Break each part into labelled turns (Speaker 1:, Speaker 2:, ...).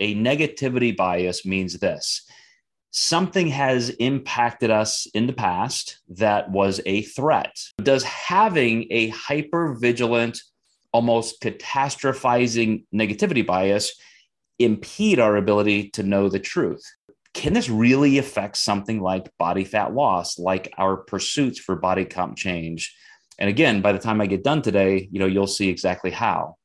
Speaker 1: A negativity bias means this something has impacted us in the past that was a threat. Does having a hyper vigilant, almost catastrophizing negativity bias impede our ability to know the truth? Can this really affect something like body fat loss, like our pursuits for body comp change? And again, by the time I get done today, you know, you'll see exactly how.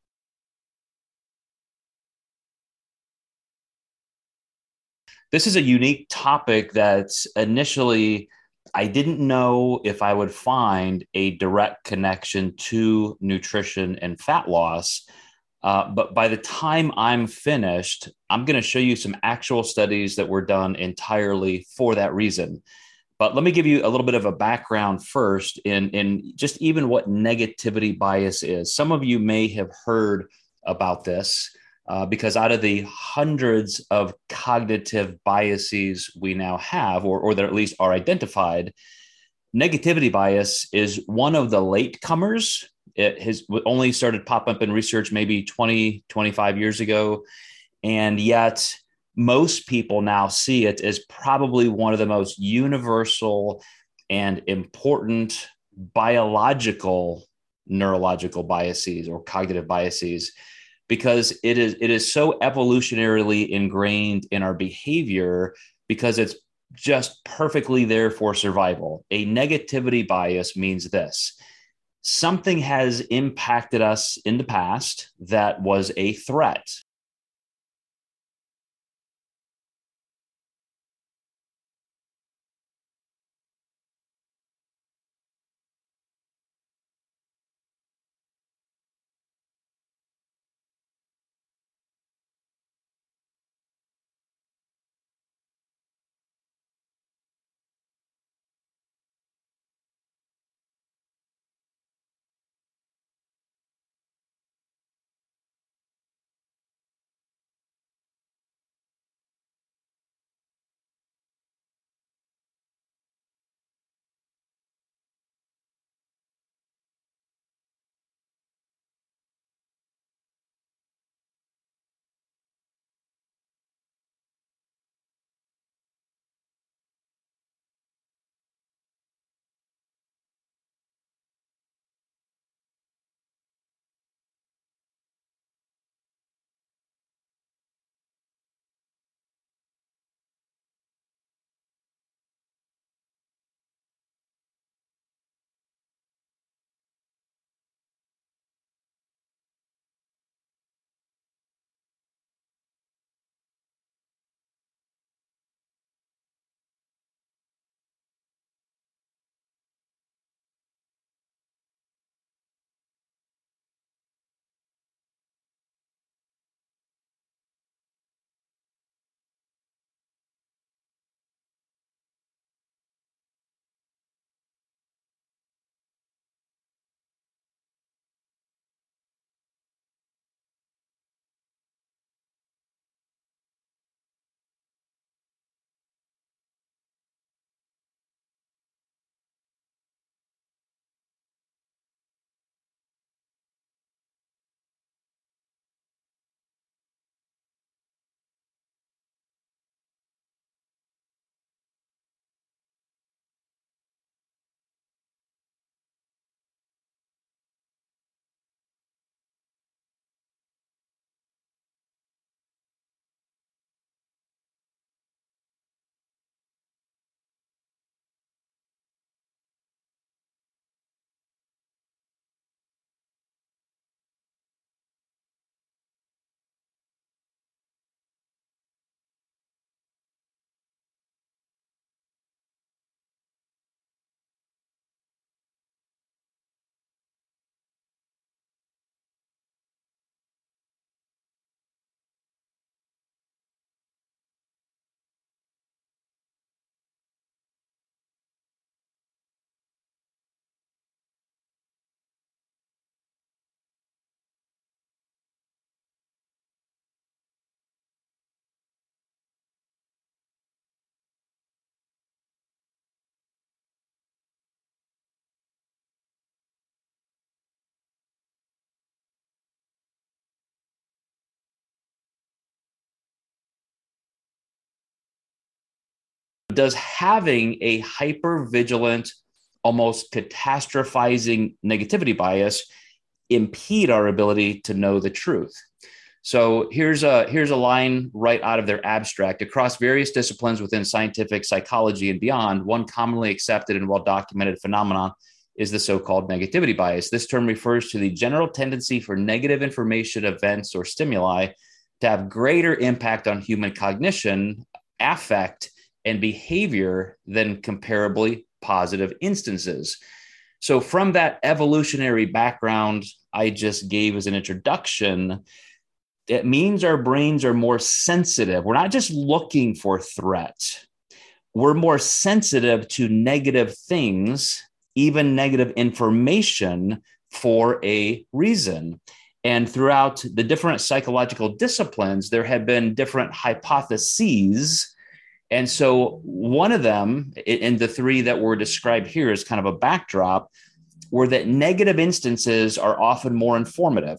Speaker 1: This is a unique topic that's initially I didn't know if I would find a direct connection to nutrition and fat loss. Uh, but by the time I'm finished, I'm going to show you some actual studies that were done entirely for that reason. But let me give you a little bit of a background first in, in just even what negativity bias is. Some of you may have heard about this uh, because out of the hundreds of cognitive biases we now have, or, or that at least are identified, negativity bias is one of the latecomers. It has only started pop up in research maybe 20, 25 years ago. And yet, most people now see it as probably one of the most universal and important biological neurological biases or cognitive biases because it is it is so evolutionarily ingrained in our behavior because it's just perfectly there for survival. A negativity bias means this. Something has impacted us in the past that was a threat. Does having a hyper vigilant, almost catastrophizing negativity bias impede our ability to know the truth? So here's a here's a line right out of their abstract across various disciplines within scientific psychology and beyond. One commonly accepted and well documented phenomenon is the so-called negativity bias. This term refers to the general tendency for negative information, events, or stimuli to have greater impact on human cognition, affect, and behavior than comparably positive instances. So, from that evolutionary background I just gave as an introduction, it means our brains are more sensitive. We're not just looking for threats, we're more sensitive to negative things, even negative information for a reason. And throughout the different psychological disciplines, there have been different hypotheses. And so, one of them, in the three that were described here, is kind of a backdrop, were that negative instances are often more informative.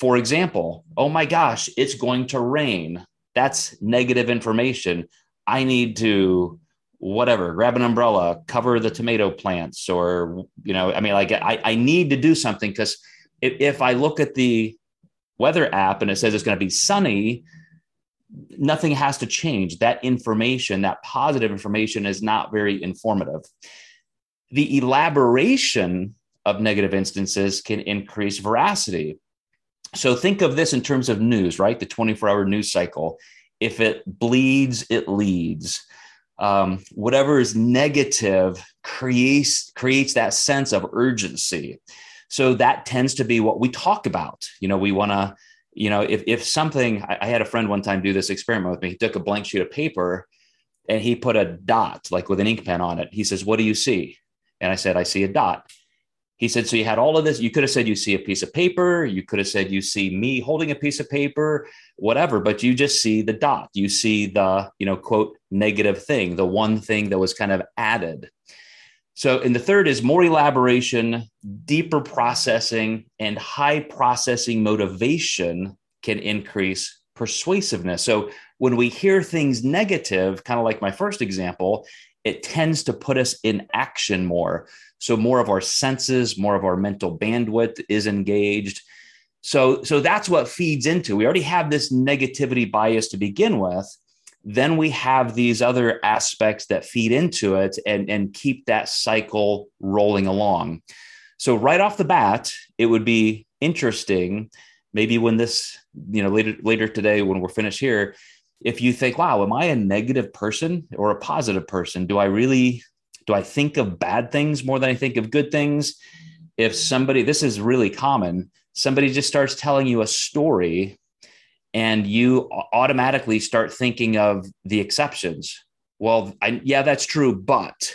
Speaker 1: For example, oh my gosh, it's going to rain. That's negative information. I need to whatever grab an umbrella cover the tomato plants or you know i mean like i, I need to do something because if, if i look at the weather app and it says it's going to be sunny nothing has to change that information that positive information is not very informative the elaboration of negative instances can increase veracity so think of this in terms of news, right? The 24 hour news cycle. If it bleeds, it leads. Um, whatever is negative creates creates that sense of urgency. So that tends to be what we talk about. You know, we want to, you know, if if something, I, I had a friend one time do this experiment with me. He took a blank sheet of paper and he put a dot, like with an ink pen on it. He says, "What do you see?" And I said, "I see a dot." he said, so you had all of this. You could have said you see a piece of paper. You could have said you see me holding a piece of paper, whatever, but you just see the dot. You see the, you know, quote, negative thing, the one thing that was kind of added. So, and the third is more elaboration, deeper processing, and high processing motivation can increase persuasiveness. So, when we hear things negative, kind of like my first example, it tends to put us in action more. So more of our senses, more of our mental bandwidth is engaged. So, so that's what feeds into. We already have this negativity bias to begin with. Then we have these other aspects that feed into it and, and keep that cycle rolling along. So, right off the bat, it would be interesting, maybe when this, you know, later later today when we're finished here, if you think, wow, am I a negative person or a positive person? Do I really do I think of bad things more than I think of good things? If somebody, this is really common, somebody just starts telling you a story and you automatically start thinking of the exceptions. Well, I, yeah, that's true, but,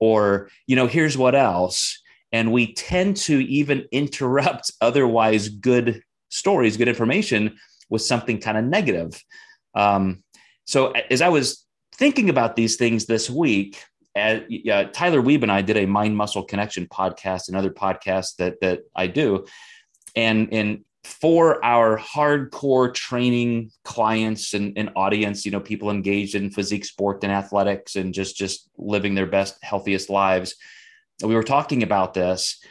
Speaker 1: or, you know, here's what else. And we tend to even interrupt otherwise good stories, good information with something kind of negative. Um, so as I was thinking about these things this week, uh, Tyler Weeb and I did a mind muscle connection podcast, another podcast that that I do, and and for our hardcore training clients and, and audience, you know, people engaged in physique sport and athletics and just just living their best, healthiest lives. We were talking about this,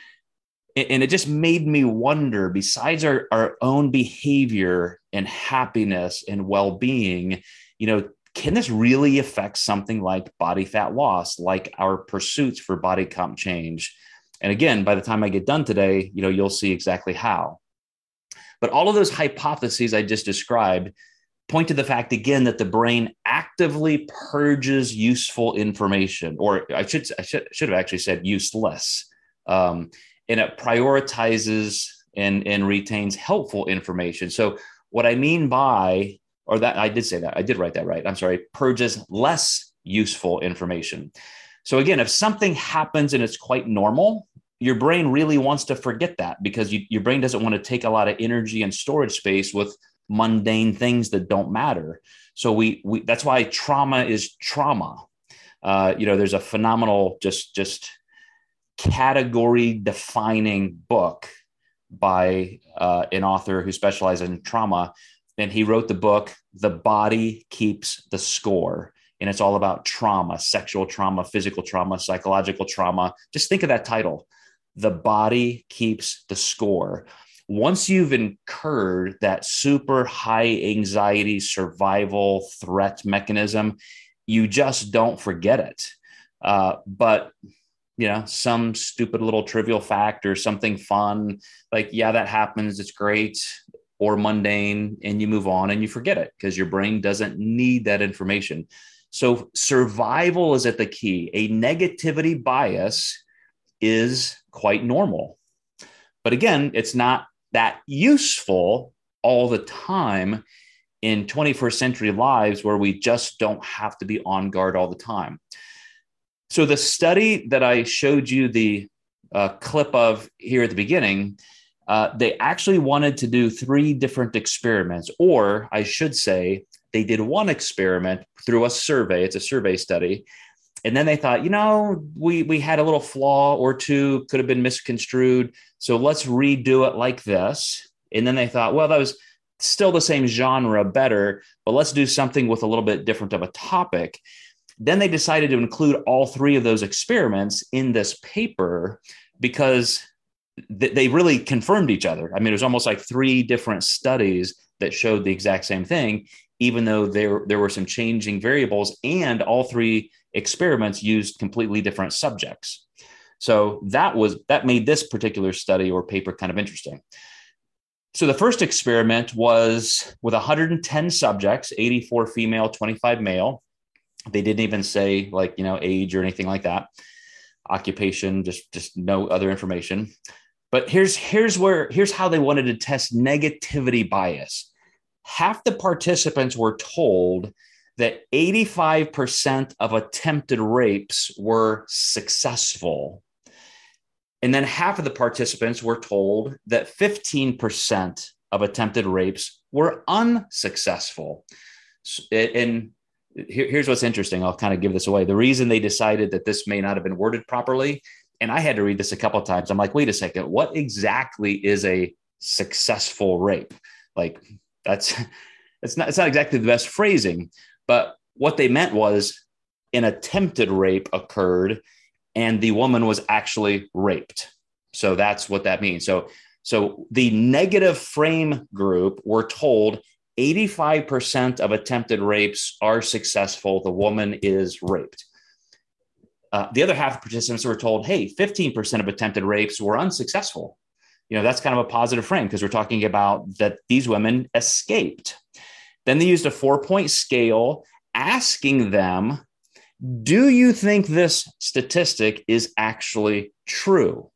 Speaker 1: and it just made me wonder. Besides our our own behavior and happiness and well being, you know, can this really affect something like body fat loss, like our pursuits for body comp change? And again, by the time I get done today, you know, you'll see exactly how. But all of those hypotheses I just described point to the fact again that the brain actively purges useful information, or I should I should, should have actually said useless, um, and it prioritizes and and retains helpful information. So what I mean by or that I did say that. I did write that right. I'm sorry. Purges less useful information. So again, if something happens and it's quite normal, your brain really wants to forget that because you, your brain doesn't want to take a lot of energy and storage space with mundane things that don't matter. So we, we that's why trauma is trauma. Uh, you know, there's a phenomenal just just category defining book by uh, an author who specializes in trauma and he wrote the book the body keeps the score and it's all about trauma, sexual trauma, physical trauma, psychological trauma. Just think of that title. The body keeps the score. Once you've incurred that super high anxiety survival threat mechanism, you just don't forget it. Uh, but you know, some stupid little trivial fact or something fun, like, yeah, that happens. It's great or mundane, and you move on and you forget it because your brain doesn't need that information. So, survival is at the key. A negativity bias is quite normal. But again, it's not that useful all the time in 21st century lives where we just don't have to be on guard all the time. So, the study that I showed you the uh, clip of here at the beginning uh, they actually wanted to do three different experiments, or I should say, they did one experiment through a survey. It's a survey study. And then they thought, you know, we, we had a little flaw or two, could have been misconstrued. So let's redo it like this. And then they thought, well, that was still the same genre, better, but let's do something with a little bit different of a topic. Then they decided to include all three of those experiments in this paper because they really confirmed each other. I mean, it was almost like three different studies that showed the exact same thing, even though there there were some changing variables, and all three experiments used completely different subjects. So that was that made this particular study or paper kind of interesting. So the first experiment was with 110 subjects, 84 female, 25 male. They didn't even say like you know age or anything like that occupation just just no other information but here's here's where here's how they wanted to test negativity bias. Half the participants were told that 85% of attempted rapes were successful. And then half of the participants were told that 15% of attempted rapes were unsuccessful. And here's what's interesting. I'll kind of give this away. The reason they decided that this may not have been worded properly and I had to read this a couple times. I'm like, wait a second, what exactly is a successful rape? Like that's it's not it's not exactly the best phrasing, but what they meant was an attempted rape occurred and the woman was actually raped. So that's what that means. So so the negative frame group were told 85% of attempted rapes are successful. The woman is raped. Uh, the other half of participants were told, hey, 15% of attempted rapes were unsuccessful. You know, that's kind of a positive frame because we're talking about that these women escaped. Then they used a four point scale asking them, do you think this statistic is actually true?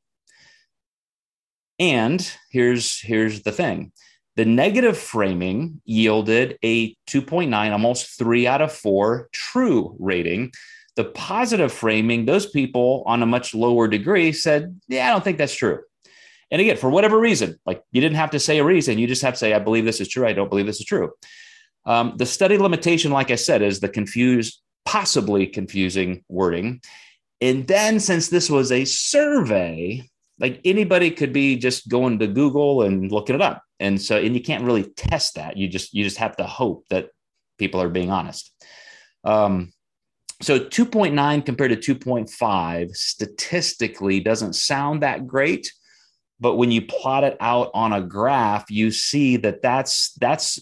Speaker 1: And here's, here's the thing the negative framing yielded a 2.9, almost three out of four true rating. The positive framing, those people on a much lower degree said, Yeah, I don't think that's true. And again, for whatever reason, like you didn't have to say a reason, you just have to say, I believe this is true, I don't believe this is true. Um, the study limitation, like I said, is the confused, possibly confusing wording. And then, since this was a survey, like anybody could be just going to Google and looking it up. And so, and you can't really test that. You just, you just have to hope that people are being honest. Um, so 2.9 compared to 2.5 statistically doesn't sound that great but when you plot it out on a graph you see that that's that's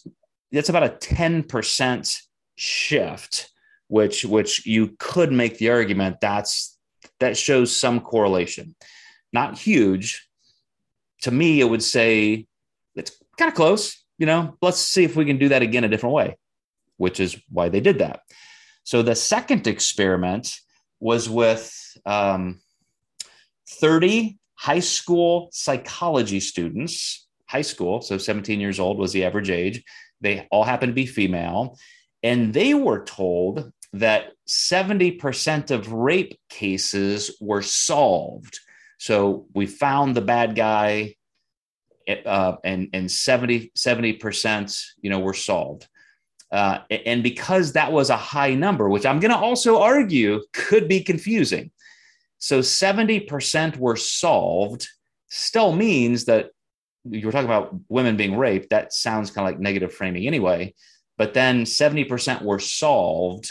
Speaker 1: that's about a 10% shift which which you could make the argument that's that shows some correlation. Not huge. To me it would say it's kind of close you know? Let's see if we can do that again a different way which is why they did that. So the second experiment was with um, 30 high school psychology students, high school, so 17 years old was the average age. They all happened to be female. And they were told that 70% of rape cases were solved. So we found the bad guy, uh, and and 70 percent, you know, were solved. Uh, and because that was a high number, which I'm going to also argue could be confusing. So 70% were solved still means that you were talking about women being raped. That sounds kind of like negative framing anyway. But then 70% were solved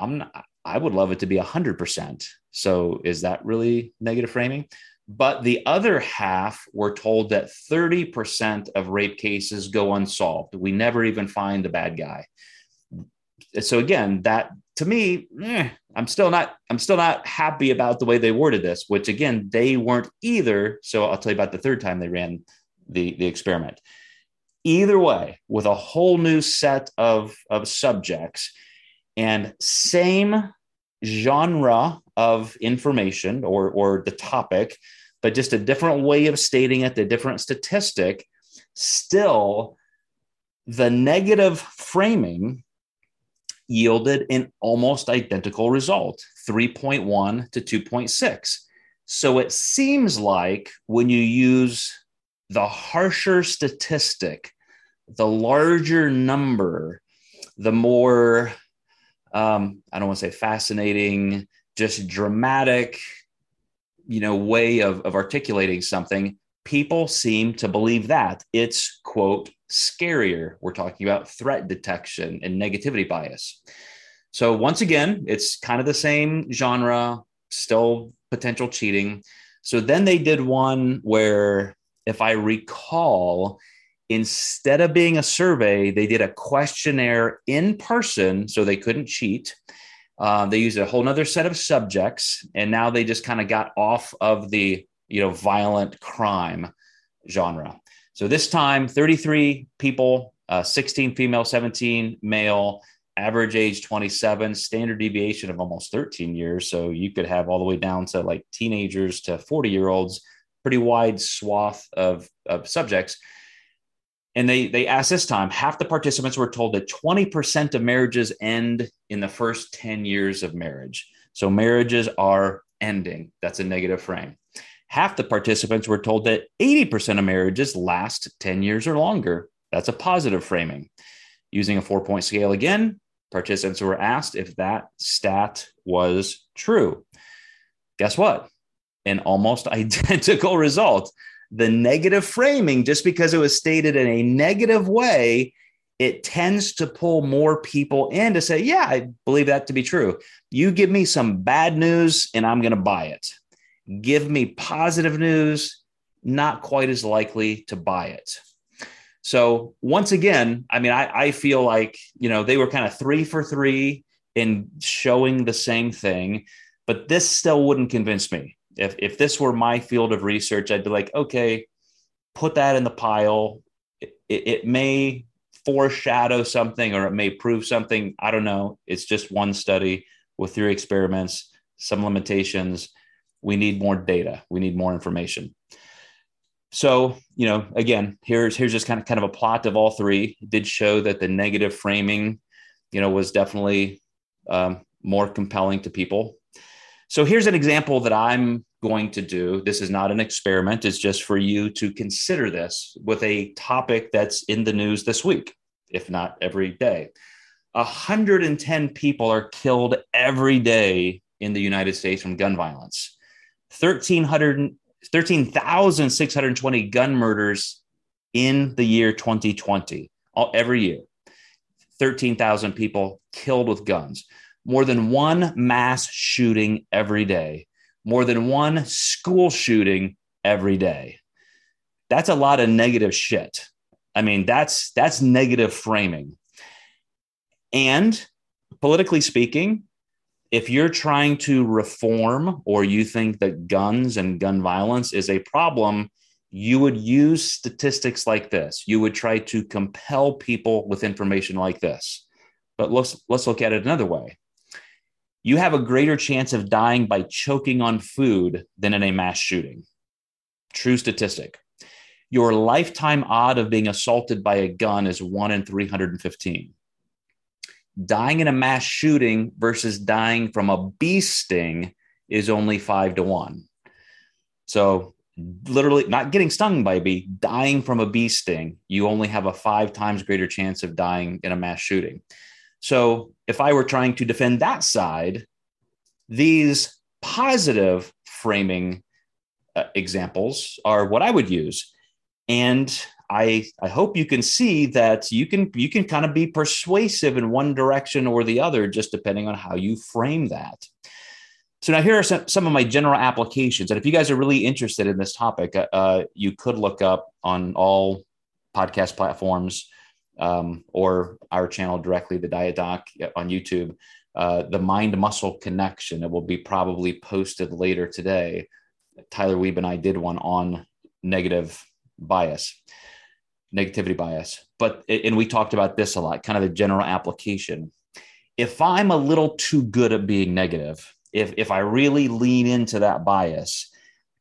Speaker 1: I'm not, I would love it to be 100%. So is that really negative framing? But the other half were told that 30% of rape cases go unsolved. We never even find the bad guy. So again, that to me, eh, I'm still not I'm still not happy about the way they worded this, which again, they weren't either. So I'll tell you about the third time they ran the, the experiment. Either way, with a whole new set of, of subjects and same genre of information or, or the topic, but just a different way of stating it, the different statistic, still the negative framing yielded an almost identical result 3.1 to 2.6. So it seems like when you use the harsher statistic, the larger number, the more, um, I don't want to say fascinating, just dramatic, you know, way of, of articulating something, people seem to believe that it's, quote, scarier. We're talking about threat detection and negativity bias. So, once again, it's kind of the same genre, still potential cheating. So, then they did one where, if I recall, instead of being a survey, they did a questionnaire in person so they couldn't cheat. Uh, they used a whole nother set of subjects, and now they just kind of got off of the you know violent crime genre. So this time, 33 people, uh, 16 female, 17 male, average age 27, standard deviation of almost 13 years. So you could have all the way down to like teenagers to 40 year olds, pretty wide swath of, of subjects. And they they asked this time, half the participants were told that 20% of marriages end in the first 10 years of marriage. So marriages are ending. That's a negative frame. Half the participants were told that 80% of marriages last 10 years or longer. That's a positive framing. Using a four point scale again, participants were asked if that stat was true. Guess what? An almost identical result the negative framing, just because it was stated in a negative way, it tends to pull more people in to say, Yeah, I believe that to be true. You give me some bad news and I'm going to buy it. Give me positive news, not quite as likely to buy it. So, once again, I mean, I, I feel like, you know, they were kind of three for three in showing the same thing, but this still wouldn't convince me if if this were my field of research, I'd be like, okay, put that in the pile. It, it, may foreshadow something or it may prove something. I don't know. It's just one study with three experiments, some limitations. We need more data. We need more information. So, you know, again, here's here's just kind of kind of a plot of all three. It did show that the negative framing, you know, was definitely um, more compelling to people so here's an example that I'm going to do. This is not an experiment, it's just for you to consider this with a topic that's in the news this week, if not every day. 110 people are killed every day in the United States from gun violence. 13,620 gun murders in the year 2020, all, every year. 13,000 people killed with guns more than one mass shooting every day, more than one school shooting every day. That's a lot of negative shit. I mean, that's that's negative framing. And politically speaking, if you're trying to reform or you think that guns and gun violence is a problem, you would use statistics like this. You would try to compel people with information like this. But let's let's look at it another way you have a greater chance of dying by choking on food than in a mass shooting. True statistic. Your lifetime odd of being assaulted by a gun is 1 in 315. Dying in a mass shooting versus dying from a bee sting is only 5 to 1. So, literally, not getting stung by a bee, dying from a bee sting, you only have a five times greater chance of dying in a mass shooting. So if I were trying to defend that side, these positive framing uh, examples are what I would use. And I I hope you can see that you can you can kind of be persuasive in one direction or the other, just depending on how you frame that. So now here are some, some of my general applications, and if you guys are really interested in this topic, uh, uh you could look up on all podcast platforms um, or our channel directly, the Diet Doc on YouTube, uh, the mind muscle connection. It will be probably posted later today. Tyler Weeb and I did one on negative bias, negativity bias. But, and we talked about this a lot, kind of the general application. If I'm a little too good at being negative, if, if I really lean into that bias,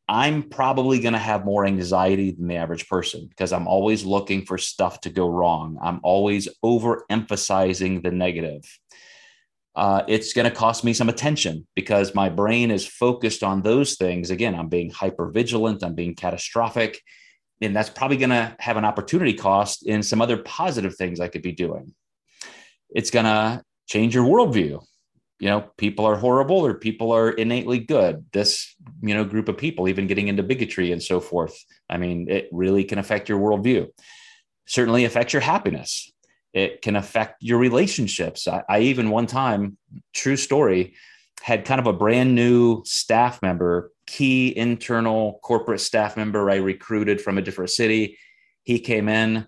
Speaker 1: I'm probably going to have more anxiety than the average person because I'm always looking for stuff to go wrong. I'm always overemphasizing the negative. Uh, it's going to cost me some attention because my brain is focused on those things. Again, I'm being hyper vigilant, I'm being catastrophic, and that's probably going to have an opportunity cost in some other positive things I could be doing. It's going to change your worldview. You know people are horrible or people are innately good. This you know group of people even getting into bigotry and so forth i mean it really can affect your worldview. Certainly affects your happiness. It can affect your relationships. I, I even one time true story had kind of a brand new staff member key internal corporate staff member i recruited from a different city he came in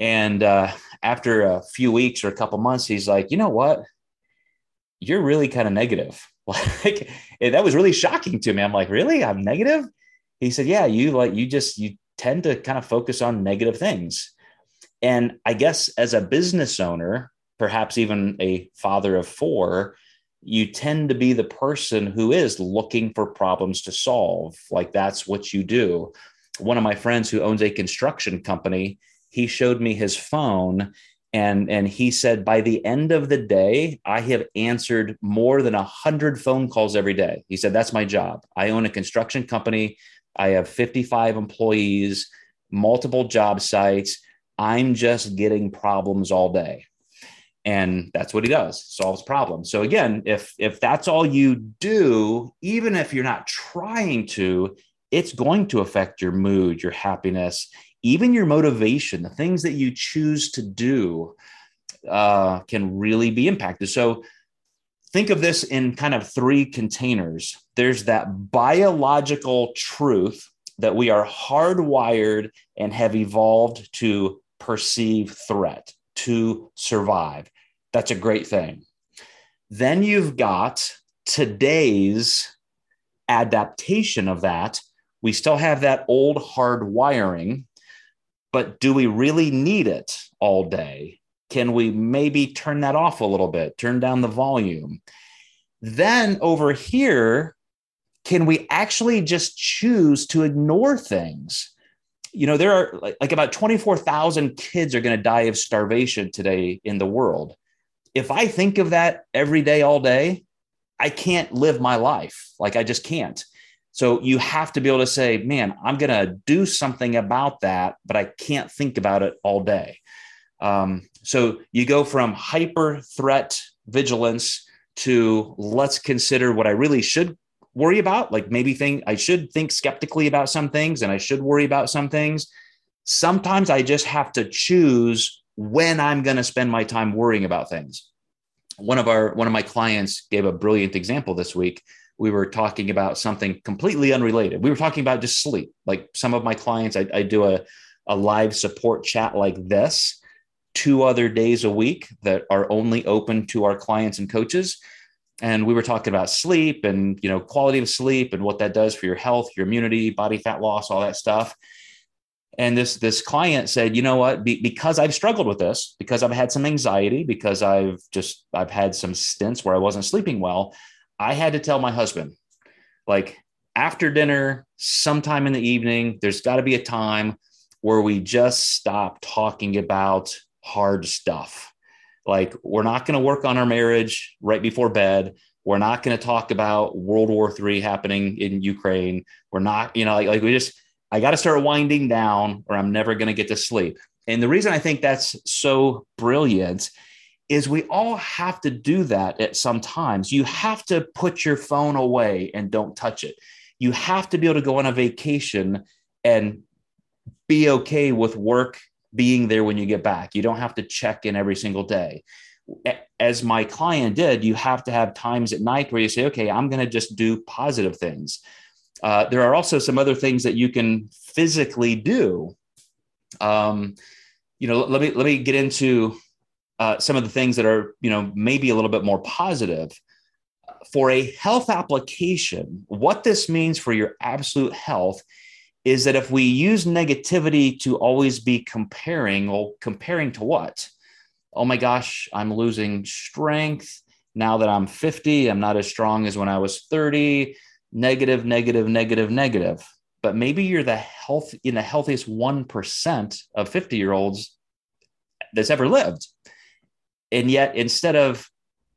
Speaker 1: and uh, after a few weeks or a couple months he's like you know what you're really kind of negative. Like that was really shocking to me. I'm like, really? I'm negative? He said, yeah, you like, you just, you tend to kind of focus on negative things. And I guess as a business owner, perhaps even a father of four, you tend to be the person who is looking for problems to solve. Like that's what you do. One of my friends who owns a construction company, he showed me his phone and and he said by the end of the day i have answered more than 100 phone calls every day he said that's my job i own a construction company i have 55 employees multiple job sites i'm just getting problems all day and that's what he does solves problems so again if if that's all you do even if you're not trying to it's going to affect your mood your happiness even your motivation, the things that you choose to do, uh, can really be impacted. So think of this in kind of three containers. There's that biological truth that we are hardwired and have evolved to perceive threat, to survive. That's a great thing. Then you've got today's adaptation of that. We still have that old hard wiring but do we really need it all day? Can we maybe turn that off a little bit, turn down the volume? Then over here, can we actually just choose to ignore things? You know, there are like, like about 24,000 kids are going to die of starvation today in the world. If I think of that every day, all day, I can't live my life. Like I just can't. So you have to be able to say, man, I'm going to do something about that, but I can't think about it all day. Um, so you go from hyper threat vigilance to let's consider what I really should worry about. Like maybe think I should think skeptically about some things and I should worry about some things. Sometimes I just have to choose when I'm going to spend my time worrying about things. One of our one of my clients gave a brilliant example this week we were talking about something completely unrelated. We were talking about just sleep. Like some of my clients, I, I do a, a live support chat like this two other days a week that are only open to our clients and coaches and we were talking about sleep and you know quality of sleep and what that does for your health your immunity body fat loss all that stuff and this this client said you know what Be, because i've struggled with this because i've had some anxiety because i've just i've had some stints where i wasn't sleeping well I had to tell my husband, like after dinner, sometime in the evening, there's got to be a time where we just stop talking about hard stuff. Like we're not going to work on our marriage right before bed. We're not going to talk about World War III happening in Ukraine. We're not, you know, like, like we just, I got to start winding down or I'm never going to get to sleep. And the reason I think that's so brilliant is we all have to do that at some times. You have to put your phone away and don't touch it. You have to be able to go on a vacation and be okay with work being there when you get back. You don't have to check in every single day. As my client did, you have to have times at night where you say, okay, I'm going to just do positive things. Uh, there are also some other things that you can physically do. Um, you know, let me let me get into uh, some of the things that are you know maybe a little bit more positive for a health application. What this means for your absolute health is that if we use negativity to always be comparing, well, comparing to what? Oh my gosh, I'm losing strength now that I'm 50. I'm not as strong as when I was 30 negative, negative, negative, negative. But maybe you're the health in the healthiest 1% of 50 year olds that's ever lived. And yet, instead of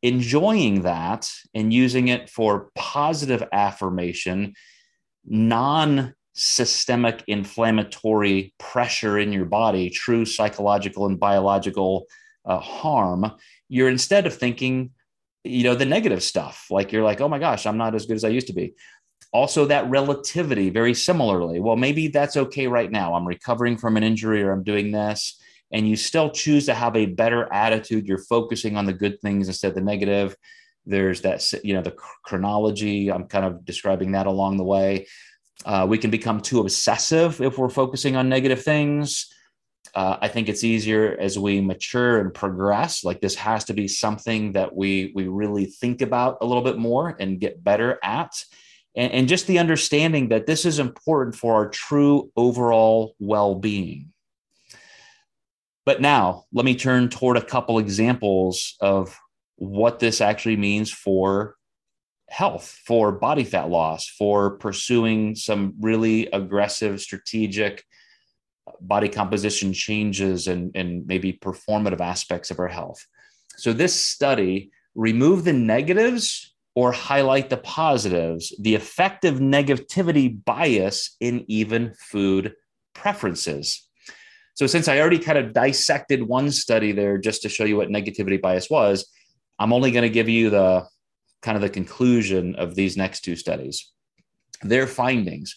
Speaker 1: enjoying that and using it for positive affirmation, non systemic inflammatory pressure in your body, true psychological and biological uh, harm, you're instead of thinking you know the negative stuff like you're like oh my gosh i'm not as good as i used to be. Also that relativity very similarly well maybe that's okay right now. I'm recovering from an injury or i'm doing this and you still choose to have a better attitude. You're focusing on the good things instead of the negative. There's that you know the chronology. I'm kind of describing that along the way uh, we can become too obsessive if we're focusing on negative things uh, I think it's easier as we mature and progress. Like this has to be something that we we really think about a little bit more and get better at, and, and just the understanding that this is important for our true overall well being. But now let me turn toward a couple examples of what this actually means for health, for body fat loss, for pursuing some really aggressive, strategic uh, body composition changes and, and maybe performative aspects of our health. So, this study remove the negatives or highlight the positives, the effective negativity bias in even food preferences. So, since I already kind of dissected one study there just to show you what negativity bias was, I'm only going to give you the kind of the conclusion of these next two studies. Their findings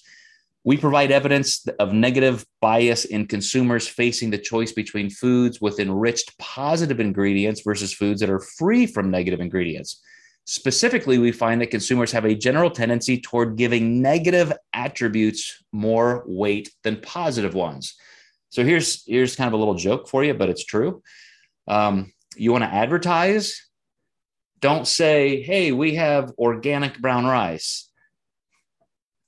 Speaker 1: we provide evidence of negative bias in consumers facing the choice between foods with enriched positive ingredients versus foods that are free from negative ingredients. Specifically, we find that consumers have a general tendency toward giving negative attributes more weight than positive ones. So here's here's kind of a little joke for you, but it's true. Um, you want to advertise? Don't say, "Hey, we have organic brown rice."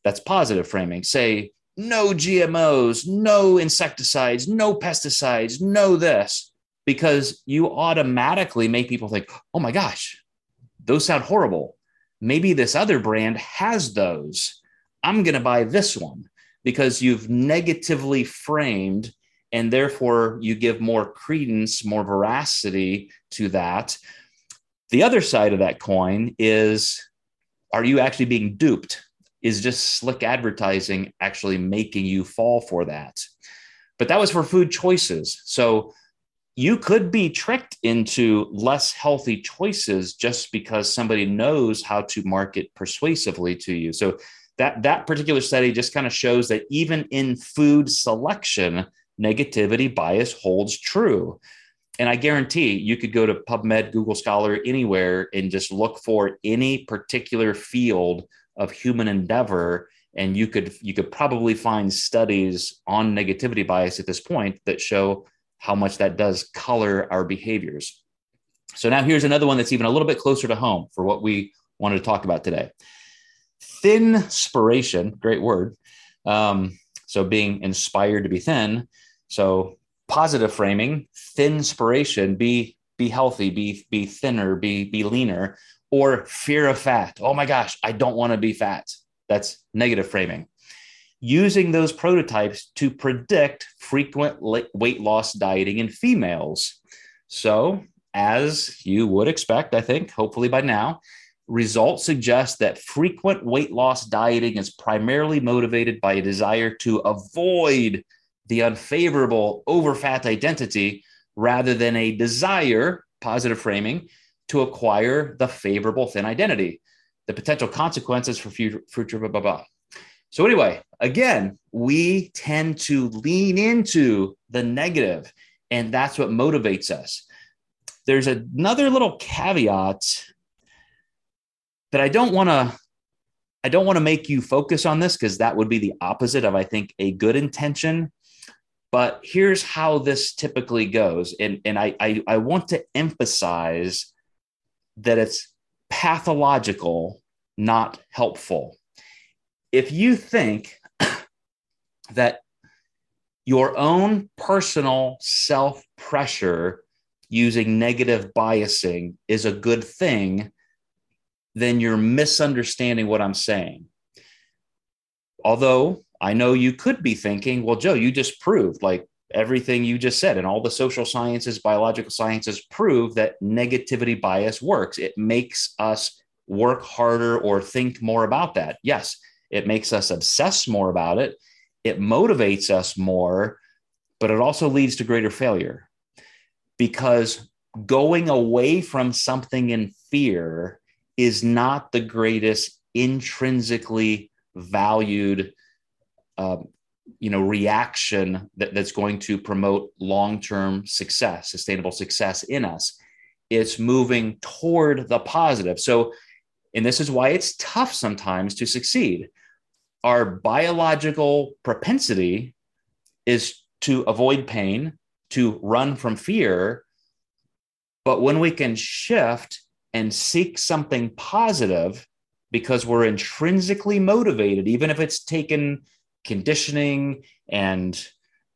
Speaker 1: that's positive framing. Say, no GMOs, no insecticides, no pesticides, no this, because you automatically make people think, oh my gosh, those sound horrible. Maybe this other brand has those. I'm going to buy this one because you've negatively framed and therefore you give more credence, more veracity to that. The other side of that coin is are you actually being duped? is just slick advertising actually making you fall for that. But that was for food choices. So you could be tricked into less healthy choices just because somebody knows how to market persuasively to you. So that that particular study just kind of shows that even in food selection, negativity bias holds true. And I guarantee you could go to PubMed, Google Scholar, anywhere and just look for any particular field of human endeavor. And you could you could probably find studies on negativity bias at this point that show how much that does color our behaviors. So now here's another one that's even a little bit closer to home for what we wanted to talk about today. Thin inspiration great word um, so being inspired to be thin. So positive framing thin inspiration be be healthy be be thinner be be leaner or fear of fat. Oh my gosh, I don't want to be fat. That's negative framing. Using those prototypes to predict frequent weight loss dieting in females. So, as you would expect, I think, hopefully by now, results suggest that frequent weight loss dieting is primarily motivated by a desire to avoid the unfavorable overfat identity rather than a desire, positive framing, to acquire the favorable thin identity. The potential consequences for future, future blah, blah, blah. So, anyway, again, we tend to lean into the negative, and that's what motivates us. There's another little caveat that I don't want to I don't want to make you focus on this because that would be the opposite of I think a good intention. But here's how this typically goes. And, and I, I, I want to emphasize that it's pathological, not helpful. If you think that your own personal self pressure using negative biasing is a good thing, then you're misunderstanding what I'm saying. Although I know you could be thinking, well, Joe, you just proved like everything you just said, and all the social sciences, biological sciences prove that negativity bias works. It makes us work harder or think more about that. Yes, it makes us obsess more about it. It motivates us more, but it also leads to greater failure because going away from something in fear is not the greatest intrinsically valued um, you know reaction that, that's going to promote long-term success sustainable success in us it's moving toward the positive. So and this is why it's tough sometimes to succeed. Our biological propensity is to avoid pain to run from fear. But when we can shift and seek something positive because we're intrinsically motivated, even if it's taken conditioning and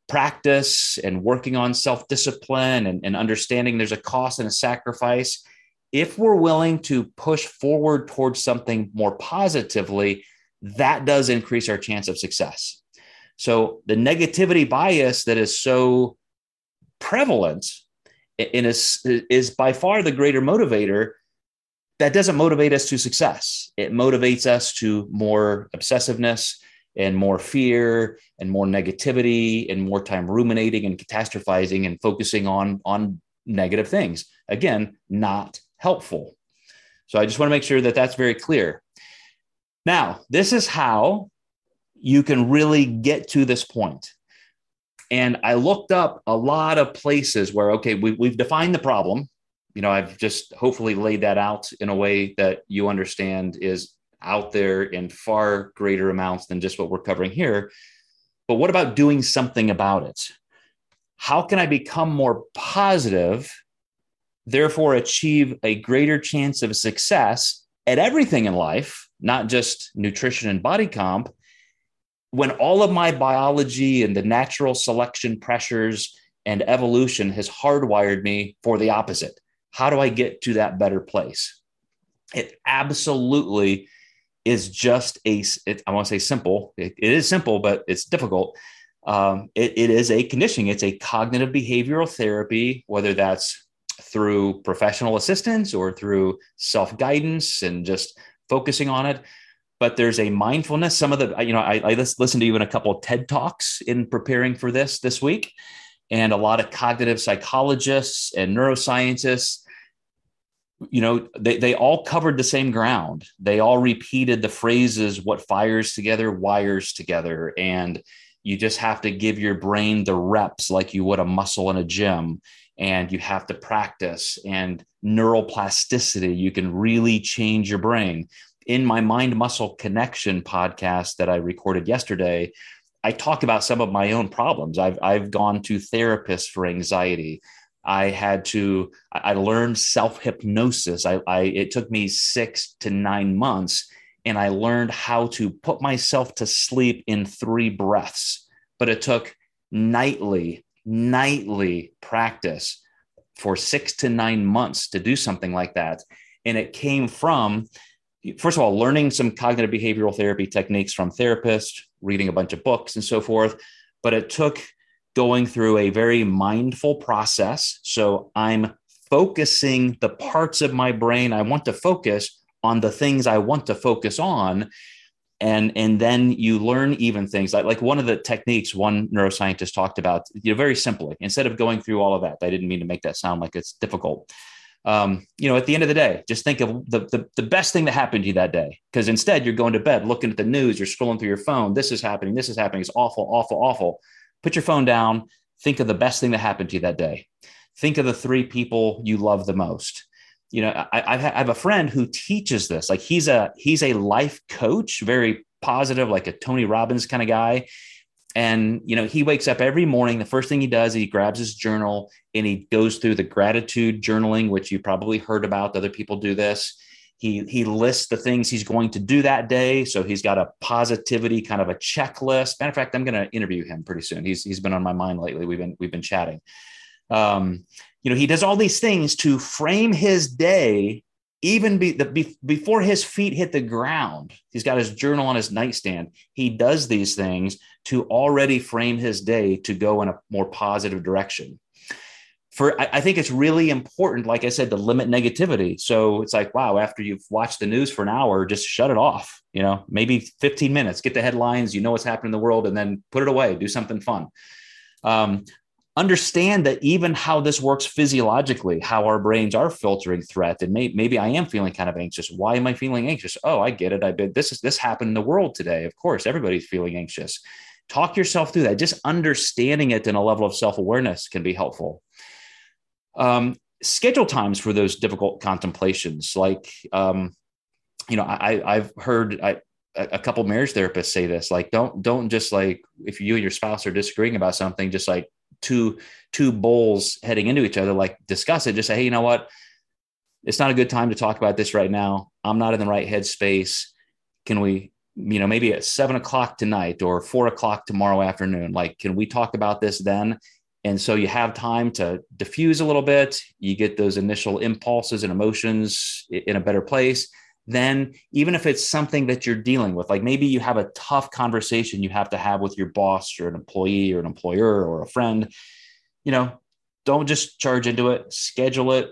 Speaker 1: practice and working on self discipline and, and, understanding there's a cost and a sacrifice. If we're willing to push forward towards something more positively, that does increase our chance of success. So the negativity bias that is so prevalent and is, is by far the greater motivator that doesn't motivate us to success. It motivates us to more obsessiveness and more fear and more negativity and more time ruminating and catastrophizing and focusing on on negative things. Again, not helpful. So I just want to make sure that that's very clear. Now, this is how you can really get to this point. And I looked up a lot of places where, okay, we, we've defined the problem you know, I've just hopefully laid that out in a way that you understand is out there in far greater amounts than just what we're covering here. But what about doing something about it? How can I become more positive, therefore achieve a greater chance of success at everything in life, not just nutrition and body comp, when all of my biology and the natural selection pressures and evolution has hardwired me for the opposite? How do I get to that better place? It absolutely is just a, it, I want to say simple. It, it is simple, but it's difficult. Um, it, it is a conditioning. It's a cognitive behavioral therapy, whether that's through professional assistance or through self guidance and just focusing on it. But there's a mindfulness. Some of the, you know, I, I listened to even a couple of TED talks in preparing for this this week, and a lot of cognitive psychologists and neuroscientists you know they, they all covered the same ground. They all repeated the phrases what fires together wires together. And you just have to give your brain the reps like you would a muscle in a gym and you have to practice. And neural plasticity you can really change your brain. In my mind muscle connection podcast that i recorded yesterday i talk about some of my own problems. I've, I've gone to therapists for anxiety I had to, I learned self hypnosis. I, I, it took me six to nine months and I learned how to put myself to sleep in three breaths. But it took nightly, nightly practice for six to nine months to do something like that. And it came from, first of all, learning some cognitive behavioral therapy techniques from therapists, reading a bunch of books and so forth. But it took going through a very mindful process. So I'm focusing the parts of my brain I want to focus on the things I want to focus on. And, and then you learn even things like, like one of the techniques one neuroscientist talked about, you know, very simply, instead of going through all of that, I didn't mean to make that sound like it's difficult. um, you know, at the end of the day, just think of the, the, the best thing that happened to you that day. Because instead, you're going to bed looking at the news, you're scrolling through your phone. This is happening. This is happening. It's awful, awful, awful. Put your phone down. Think of the best thing that happened to you that day. Think of the three people you love the most. You know, I, I have a friend who teaches this. Like he's a he's a life coach, very positive, like a Tony Robbins kind of guy and you know he wakes up every morning the first thing he does he grabs his journal and he goes through the gratitude journaling which you probably heard about other people do this he he lists the things he's going to do that day. So he's got a positivity kind of a checklist. Matter of fact i'm going to interview him pretty soon. He's he's been on my mind lately. We've been we've been chatting. Um, you know he does all these things to frame his day even be, the, be, before his feet hit the ground, he's got his journal on his nightstand. He does these things to already frame his day to go in a more positive direction. For I, I think it's really important, like I said, to limit negativity. So it's like, wow, after you've watched the news for an hour, just shut it off. You know, maybe 15 minutes, get the headlines, you know what's happening in the world, and then put it away, do something fun. Um, understand that even how this works physiologically, how our brains are filtering threat, and may, maybe I am feeling kind of anxious. Why am I feeling anxious? Oh, I get it. I bet this is this happened in the world today. Of course, everybody's feeling anxious. Talk yourself through that. Just understanding it in a level of self awareness can be helpful. Um, schedule times for those difficult contemplations, like um, you know, I, I've heard I, a couple marriage therapists say this like don't don't just like if you and your spouse are disagreeing about something just like two two bowls heading into each other like discuss it. Just say hey you know what? It's not a good time to talk about this right now. I'm not in the right headspace. Can we you know maybe at seven o'clock tonight or four o'clock tomorrow afternoon like can we talk about this then and so you have time to diffuse a little bit. You get those initial impulses and emotions in a better place. Then even if it's something that you're dealing with like maybe you have a tough conversation you have to have with your boss or an employee or an employer or a friend you know don't just charge into it. Schedule it.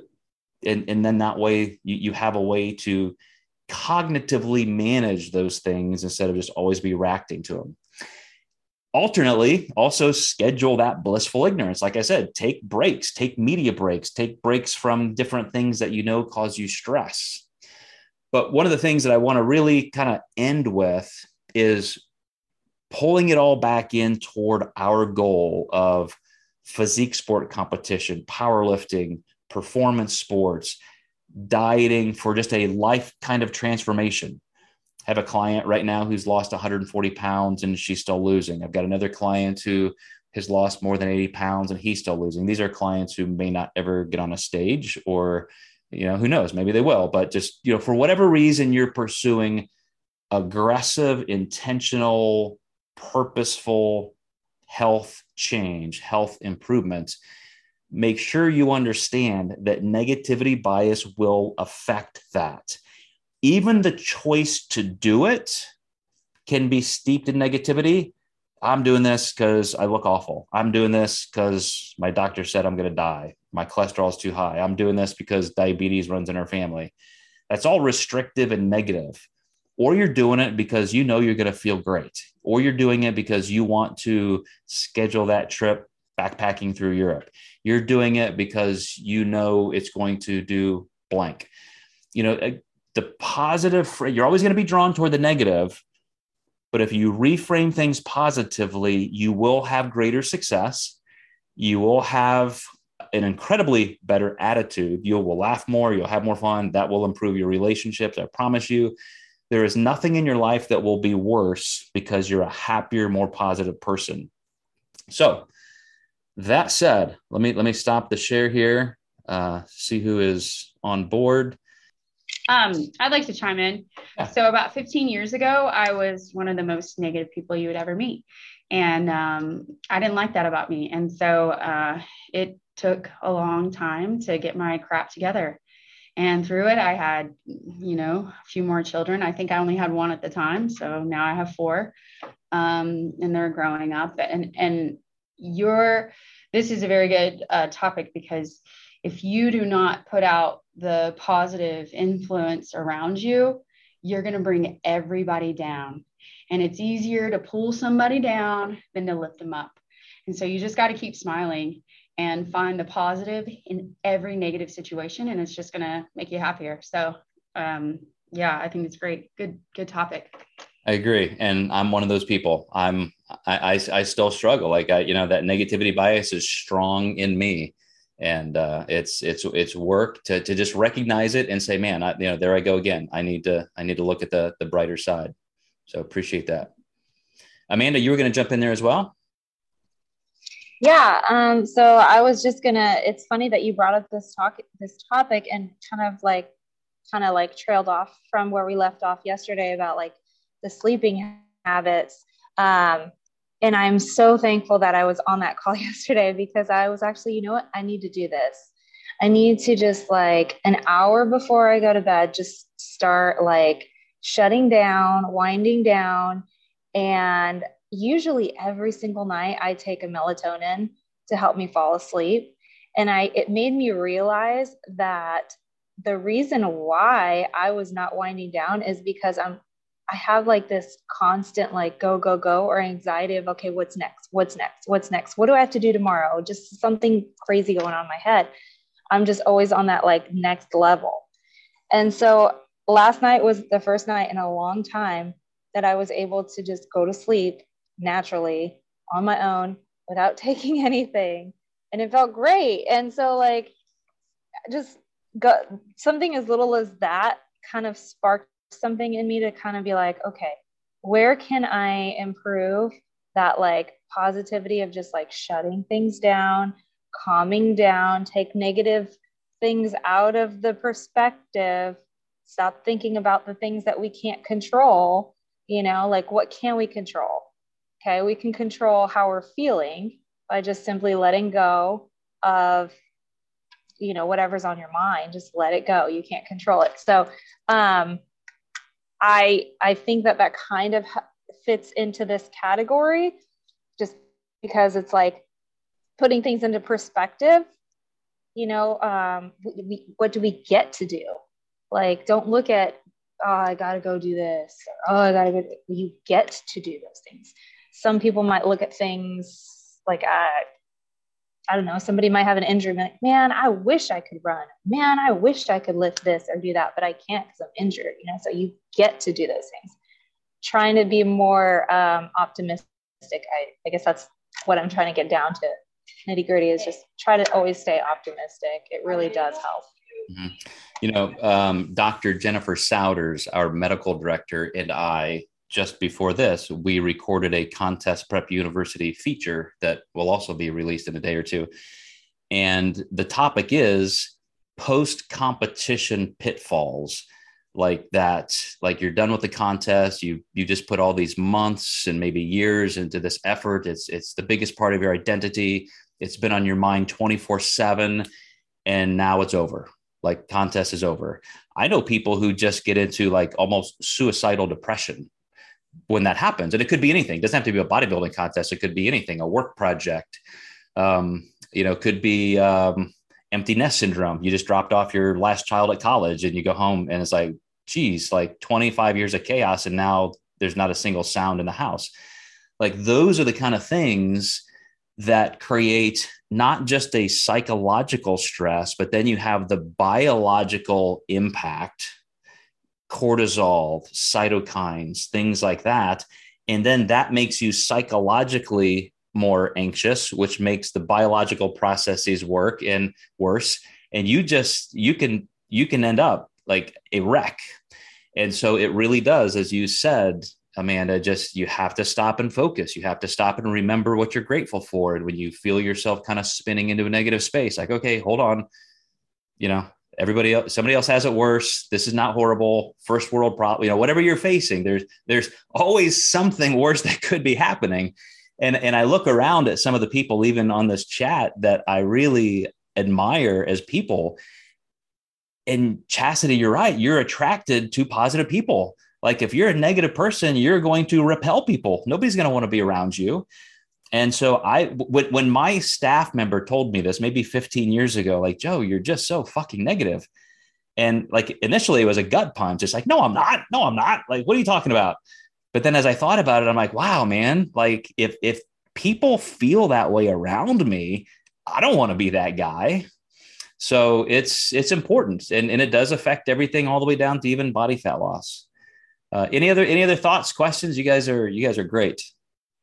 Speaker 1: And, and then that way you, you have a way to cognitively manage those things instead of just always be reacting to them alternately also schedule that blissful ignorance like i said take breaks take media breaks take breaks from different things that you know cause you stress but one of the things that I want to really kind of end with is pulling it all back in toward our goal of physique sport competition, powerlifting, performance sports, dieting for just a life kind of transformation. Have a client right now who's lost 140 pounds and she's still losing. I've got another client who has lost more than 80 pounds and he's still losing. These are clients who may not ever get on a stage or you know who knows maybe they will but just you know for whatever reason you're pursuing aggressive intentional purposeful health change health improvement make sure you understand that negativity bias will affect that even the choice to do it can be steeped in negativity i'm doing this because i look awful i'm doing this because my doctor said i'm going to die my cholesterol is too high. I'm doing this because diabetes runs in our family. That's all restrictive and negative. Or you're doing it because you know you're going to feel great, or you're doing it because you want to schedule that trip backpacking through Europe. You're doing it because you know it's going to do blank. You know, the positive, you're always going to be drawn toward the negative, but if you reframe things positively, you will have greater success. You will have an incredibly better attitude. You will laugh more, you'll have more fun. That will improve your relationships. I promise you. There is nothing in your life that will be worse because you're a happier, more positive person. So, that said, let me let me stop the share here. Uh, see who is on board.
Speaker 2: Um, I'd like to chime in. Yeah. So about 15 years ago, I was one of the most negative people you would ever meet, and um, I didn't like that about me. And so uh, it took a long time to get my crap together. And through it, I had, you know, a few more children. I think I only had one at the time. So now I have four um, and they're growing up. And, and you're, this is a very good uh, topic because if you do not put out the positive influence around you, you're going to bring everybody down. And it's easier to pull somebody down than to lift them up. And so you just got to keep smiling and find the positive in every negative situation and it's just going to make you happier. So um, yeah i think it's great. Good good topic.
Speaker 1: I agree. And i'm one of those people. I'm i i, I still struggle. Like i you know that negativity bias is strong in me and uh, it's it's it's work to, to just recognize it and say man I, you know there i go again i need to i need to look at the the brighter side so appreciate that amanda you were going to jump in there as well
Speaker 3: yeah. Um, so I was just gonna. It's funny that you brought up this talk, this topic, and kind of like, kind of like trailed off from where we left off yesterday about like the sleeping habits. Um, and I'm so thankful that I was on that call yesterday because I was actually, you know what, I need to do this. I need to just like an hour before I go to bed, just start like shutting down, winding down, and usually every single night I take a melatonin to help me fall asleep. And I it made me realize that the reason why I was not winding down is because I'm I have like this constant like go go go or anxiety of okay what's next? What's next? What's next? What do I have to do tomorrow? Just something crazy going on in my head. I'm just always on that like next level. And so last night was the first night in a long time that I was able to just go to sleep naturally on my own without taking anything. And it felt great. And so like just got something as little as that kind of sparked something in me to kind of be like okay where can i improve that like positivity of just like shutting things down calming down take negative things out of the perspective stop thinking about the things that we can't control you know like what can we control? Okay, we can control how we're feeling by just simply letting go of you know whatever's on your mind just let it go. You can't control it. So um i i think that that kind of fits into this category just because it's like putting things into perspective you know um we, what do we get to do? Like don't look at oh i gotta go do this or, oh i gotta go you get to do those things. Some people might look at things like uh, I don't know, somebody might have an injury, like, man, I wish I could run. Man, I wish I could lift this or do that, but I can't because I'm injured. You know, so you get to do those things. Trying to be more um, optimistic. I, I guess that's what I'm trying to get down to. Nitty gritty is just try to always stay optimistic. It really does help.
Speaker 1: Mm-hmm. You know, um, Dr. Jennifer Souders, our medical director, and I just before this, we recorded a Contest Prep University feature that will also be released in a day or two. And the topic is post competition pitfalls like that like you're done with the contest you you just put all these months and maybe years into this effort. It's it's the biggest part of your identity. It's been on your mind 24/7 and now it's over. Like contest is over. I know people who just get into like almost suicidal depression when that happens. And it could be anything. It doesn't have to be a bodybuilding contest. It could be anything, a work project. Um, you know, could be um, empty nest syndrome. You just dropped off your last child at college and you go home and it's like, geez, like 25 years of chaos. And now there's not a single sound in the house. Like those are the kind of things that create not just a psychological stress, but then you have the biological impact cortisol, cytokines, things like that. And then that makes you psychologically more anxious, which makes the biological processes work and worse. And you just, you can, you can end up like a wreck. And so it really does, as you said, Amanda, just you have to stop and focus. You have to stop and remember what you're grateful for. And when you feel yourself kind of spinning into a negative space, like, okay, hold on, you know, everybody else somebody else has it worse. This is not horrible. First world problem you know whatever you're facing there's there's always something worse that could be happening. And and i look around at some of the people even on this chat that i really admire as people. And chastity you're right. You're attracted to positive people. Like if you're a negative person you're going to repel people. Nobody's going to want to be around you and so I, when my staff member told me this, maybe 15 years ago, like Joe, you're just so fucking negative. And like initially it was a gut punch. It's like, no, I'm not. No, I'm not. Like, what are you talking about? But then as I thought about it, I'm like, wow, man, like if if people feel that way around me, I don't want to be that guy. So it's it's important, and, and it does affect everything all the way down to even body fat loss. Uh, any other any other thoughts, questions? You guys are you guys are great.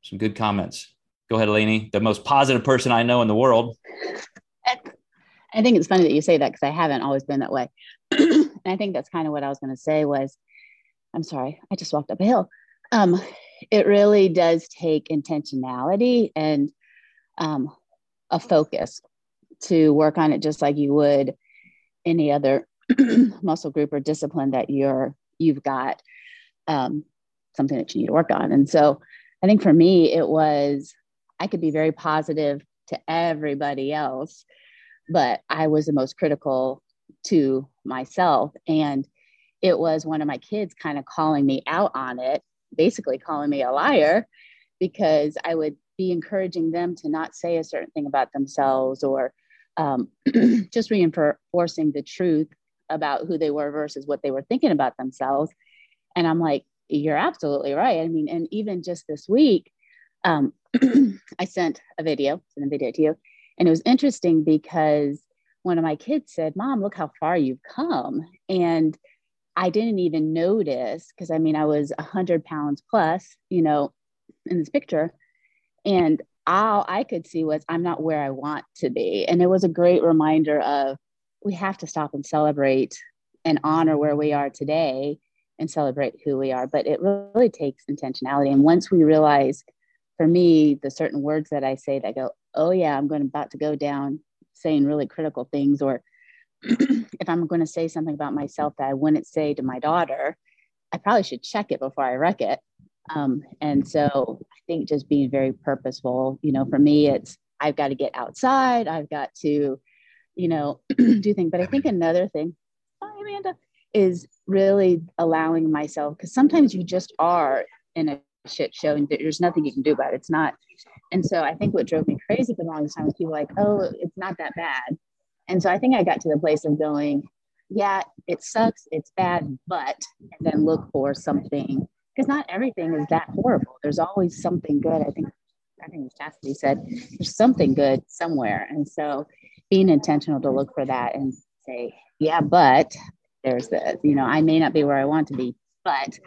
Speaker 1: Some good comments. Go ahead, Eleni, the most positive person I know in the world.
Speaker 4: I think it's funny that you say that because I haven't always been that way. and I think that's kind of what I was going to say was, I'm sorry, I just walked up a hill. Um, it really does take intentionality and um, a focus to work on it, just like you would any other muscle group or discipline that you're you've got um, something that you need to work on. And so, I think for me, it was I could be very positive to everybody else but I was the most critical to myself. And it was one of my kids kind of calling me out on it, basically calling me a liar, because I would be encouraging them to not say a certain thing about themselves or um, just reinforcing the truth about who they were versus what they were thinking about themselves. And I'm like, you're absolutely right. I mean, and even just this week, um, I sent a video, sent a video to you, and it was interesting because one of my kids said, Mom, look how far you've come. And I didn't even notice because I mean, I was a 100 pounds plus, you know, in this picture. And all I could see was I'm not where I want to be. And it was a great reminder of we have to stop and celebrate and honor where we are today and celebrate who we are. But it really takes intentionality. And once we realize, for me, the certain words that I say that go, oh yeah i'm going about to go down saying really critical things or if i'm going to say something about myself that i wouldn't say to my daughter i probably should check it before i wreck it. Um, and so i think just being very purposeful you know for me it's i've got to get outside i've got to you know do things. But i think another thing hi amanda is really allowing myself because sometimes you just are in a shit show and there's nothing you can do about it it's not and so I think what drove me crazy for the longest time was people like, oh, it's not that bad. And so I think I got to the place of going, yeah, it sucks, it's bad, but and then look for something because not everything is that horrible. There's always something good. I think I think Chastity said there's something good somewhere. And so being intentional to look for that and say, yeah, but there's the, you know, I may not be where I want to be, but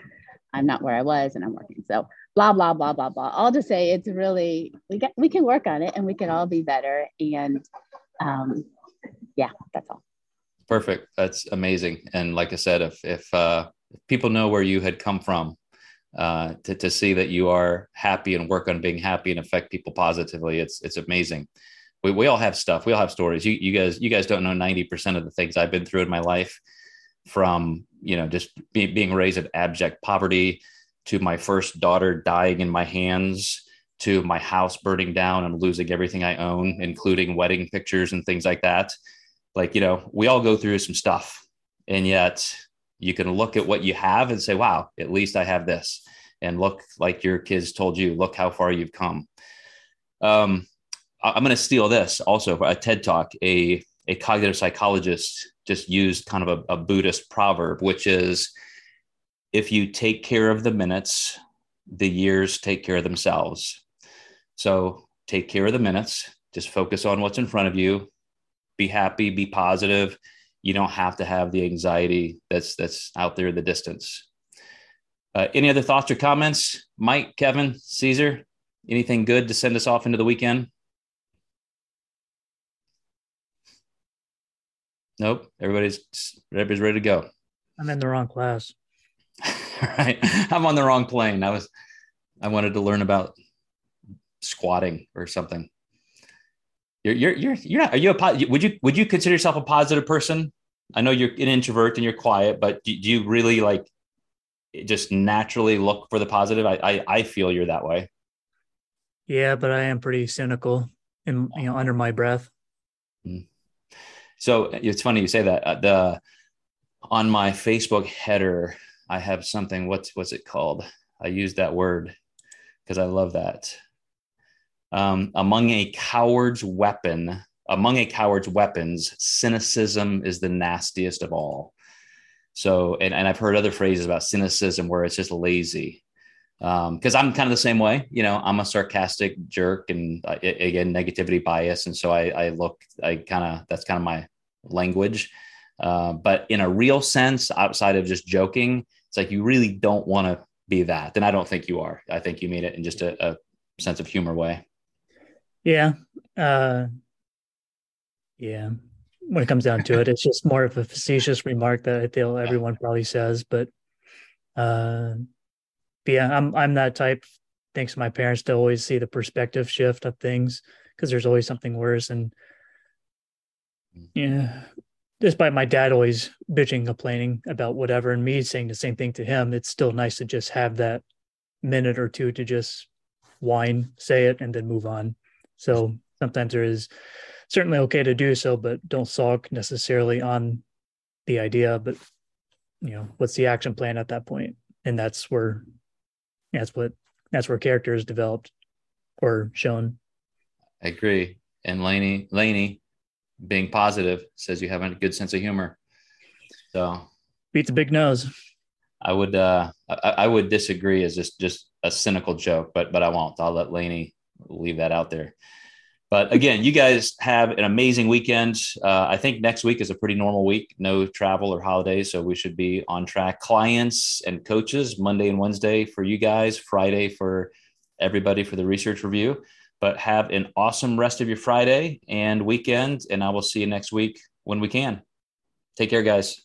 Speaker 4: I'm not where I was and I'm working. So blah blah blah blah blah. All to say it's really we get we can work on it and we can all be better. And um yeah that's all.
Speaker 1: Perfect. That's amazing. And like i said if if uh if people know where you had come from uh to, to see that you are happy and work on being happy and affect people positively it's it's amazing. We, we all have stuff. We all have stories. You, you guys you guys don't know 90% of the things i've been through in my life from you know just be, being raised in abject poverty to my first daughter dying in my hands to my house burning down and losing everything I own, including wedding pictures and things like that. Like, you know, we all go through some stuff. And yet you can look at what you have and say, wow, at least I have this. And look, like your kids told you, look how far you've come. Um, I'm going to steal this also for a TED talk. A, a cognitive psychologist just used kind of a, a Buddhist proverb, which is if you take care of the minutes, the years take care of themselves. So take care of the minutes, just focus on what's in front of you, be happy, be positive. You don't have to have the anxiety that's that's out there in the distance. Uh, any other thoughts or comments? Mike, Kevin, Caesar, anything good to send us off into the weekend? Nope. Everybody's everybody's ready to go.
Speaker 5: I'm in the wrong class.
Speaker 1: right? I'm on the wrong plane. I was, I wanted to learn about squatting or something. You're, you're, you're, you're not, are you a, would you, would you consider yourself a positive person? I know you're an introvert and you're quiet, but do, do you really like just naturally look for the positive? I, I, I feel you're that way.
Speaker 5: Yeah, but I am pretty cynical and, you know, under my breath.
Speaker 1: So it's funny you say that. Uh, the on my Facebook header, I have something. What's what's it called? I use that word because I love that. Um, among a coward's weapon, among a coward's weapons, cynicism is the nastiest of all. So, and, and I've heard other phrases about cynicism where it's just lazy. because um, I'm kind of the same way. You know, I'm a sarcastic jerk, and uh, again, negativity bias, and so I, I look, I kind of that's kind of my language. Uh, but in a real sense, outside of just joking, it's like you really don't want to be that. And I don't think you are. I think you mean it in just a, a sense of humor way.
Speaker 5: Yeah. Uh, yeah. When it comes down to it, it's just more of a facetious remark that I feel everyone probably says, but uh, but yeah, I'm I'm that type. Thanks to my parents to always see the perspective shift of things because there's always something worse. And. Yeah, despite my dad always bitching, complaining about whatever, and me saying the same thing to him, it's still nice to just have that minute or two to just whine, say it, and then move on. So sometimes there is certainly okay to do so, but don't sulk necessarily on the idea. But you know, what's the action plan at that point? And that's where that's what that's where character is developed or shown.
Speaker 1: I agree. And Laney, Laney, being positive says you have a good sense of humor. So
Speaker 5: beat the big nose.
Speaker 1: I would uh I, I would disagree as just just a cynical joke, but but I won't. I'll let Laney leave that out there. But again, you guys have an amazing weekend. Uh, I think next week is a pretty normal week, no travel or holidays, so we should be on track. Clients and coaches, Monday and Wednesday for you guys, Friday for everybody for the research review. But have an awesome rest of your Friday and weekend, and I will see you next week when we can. Take care, guys.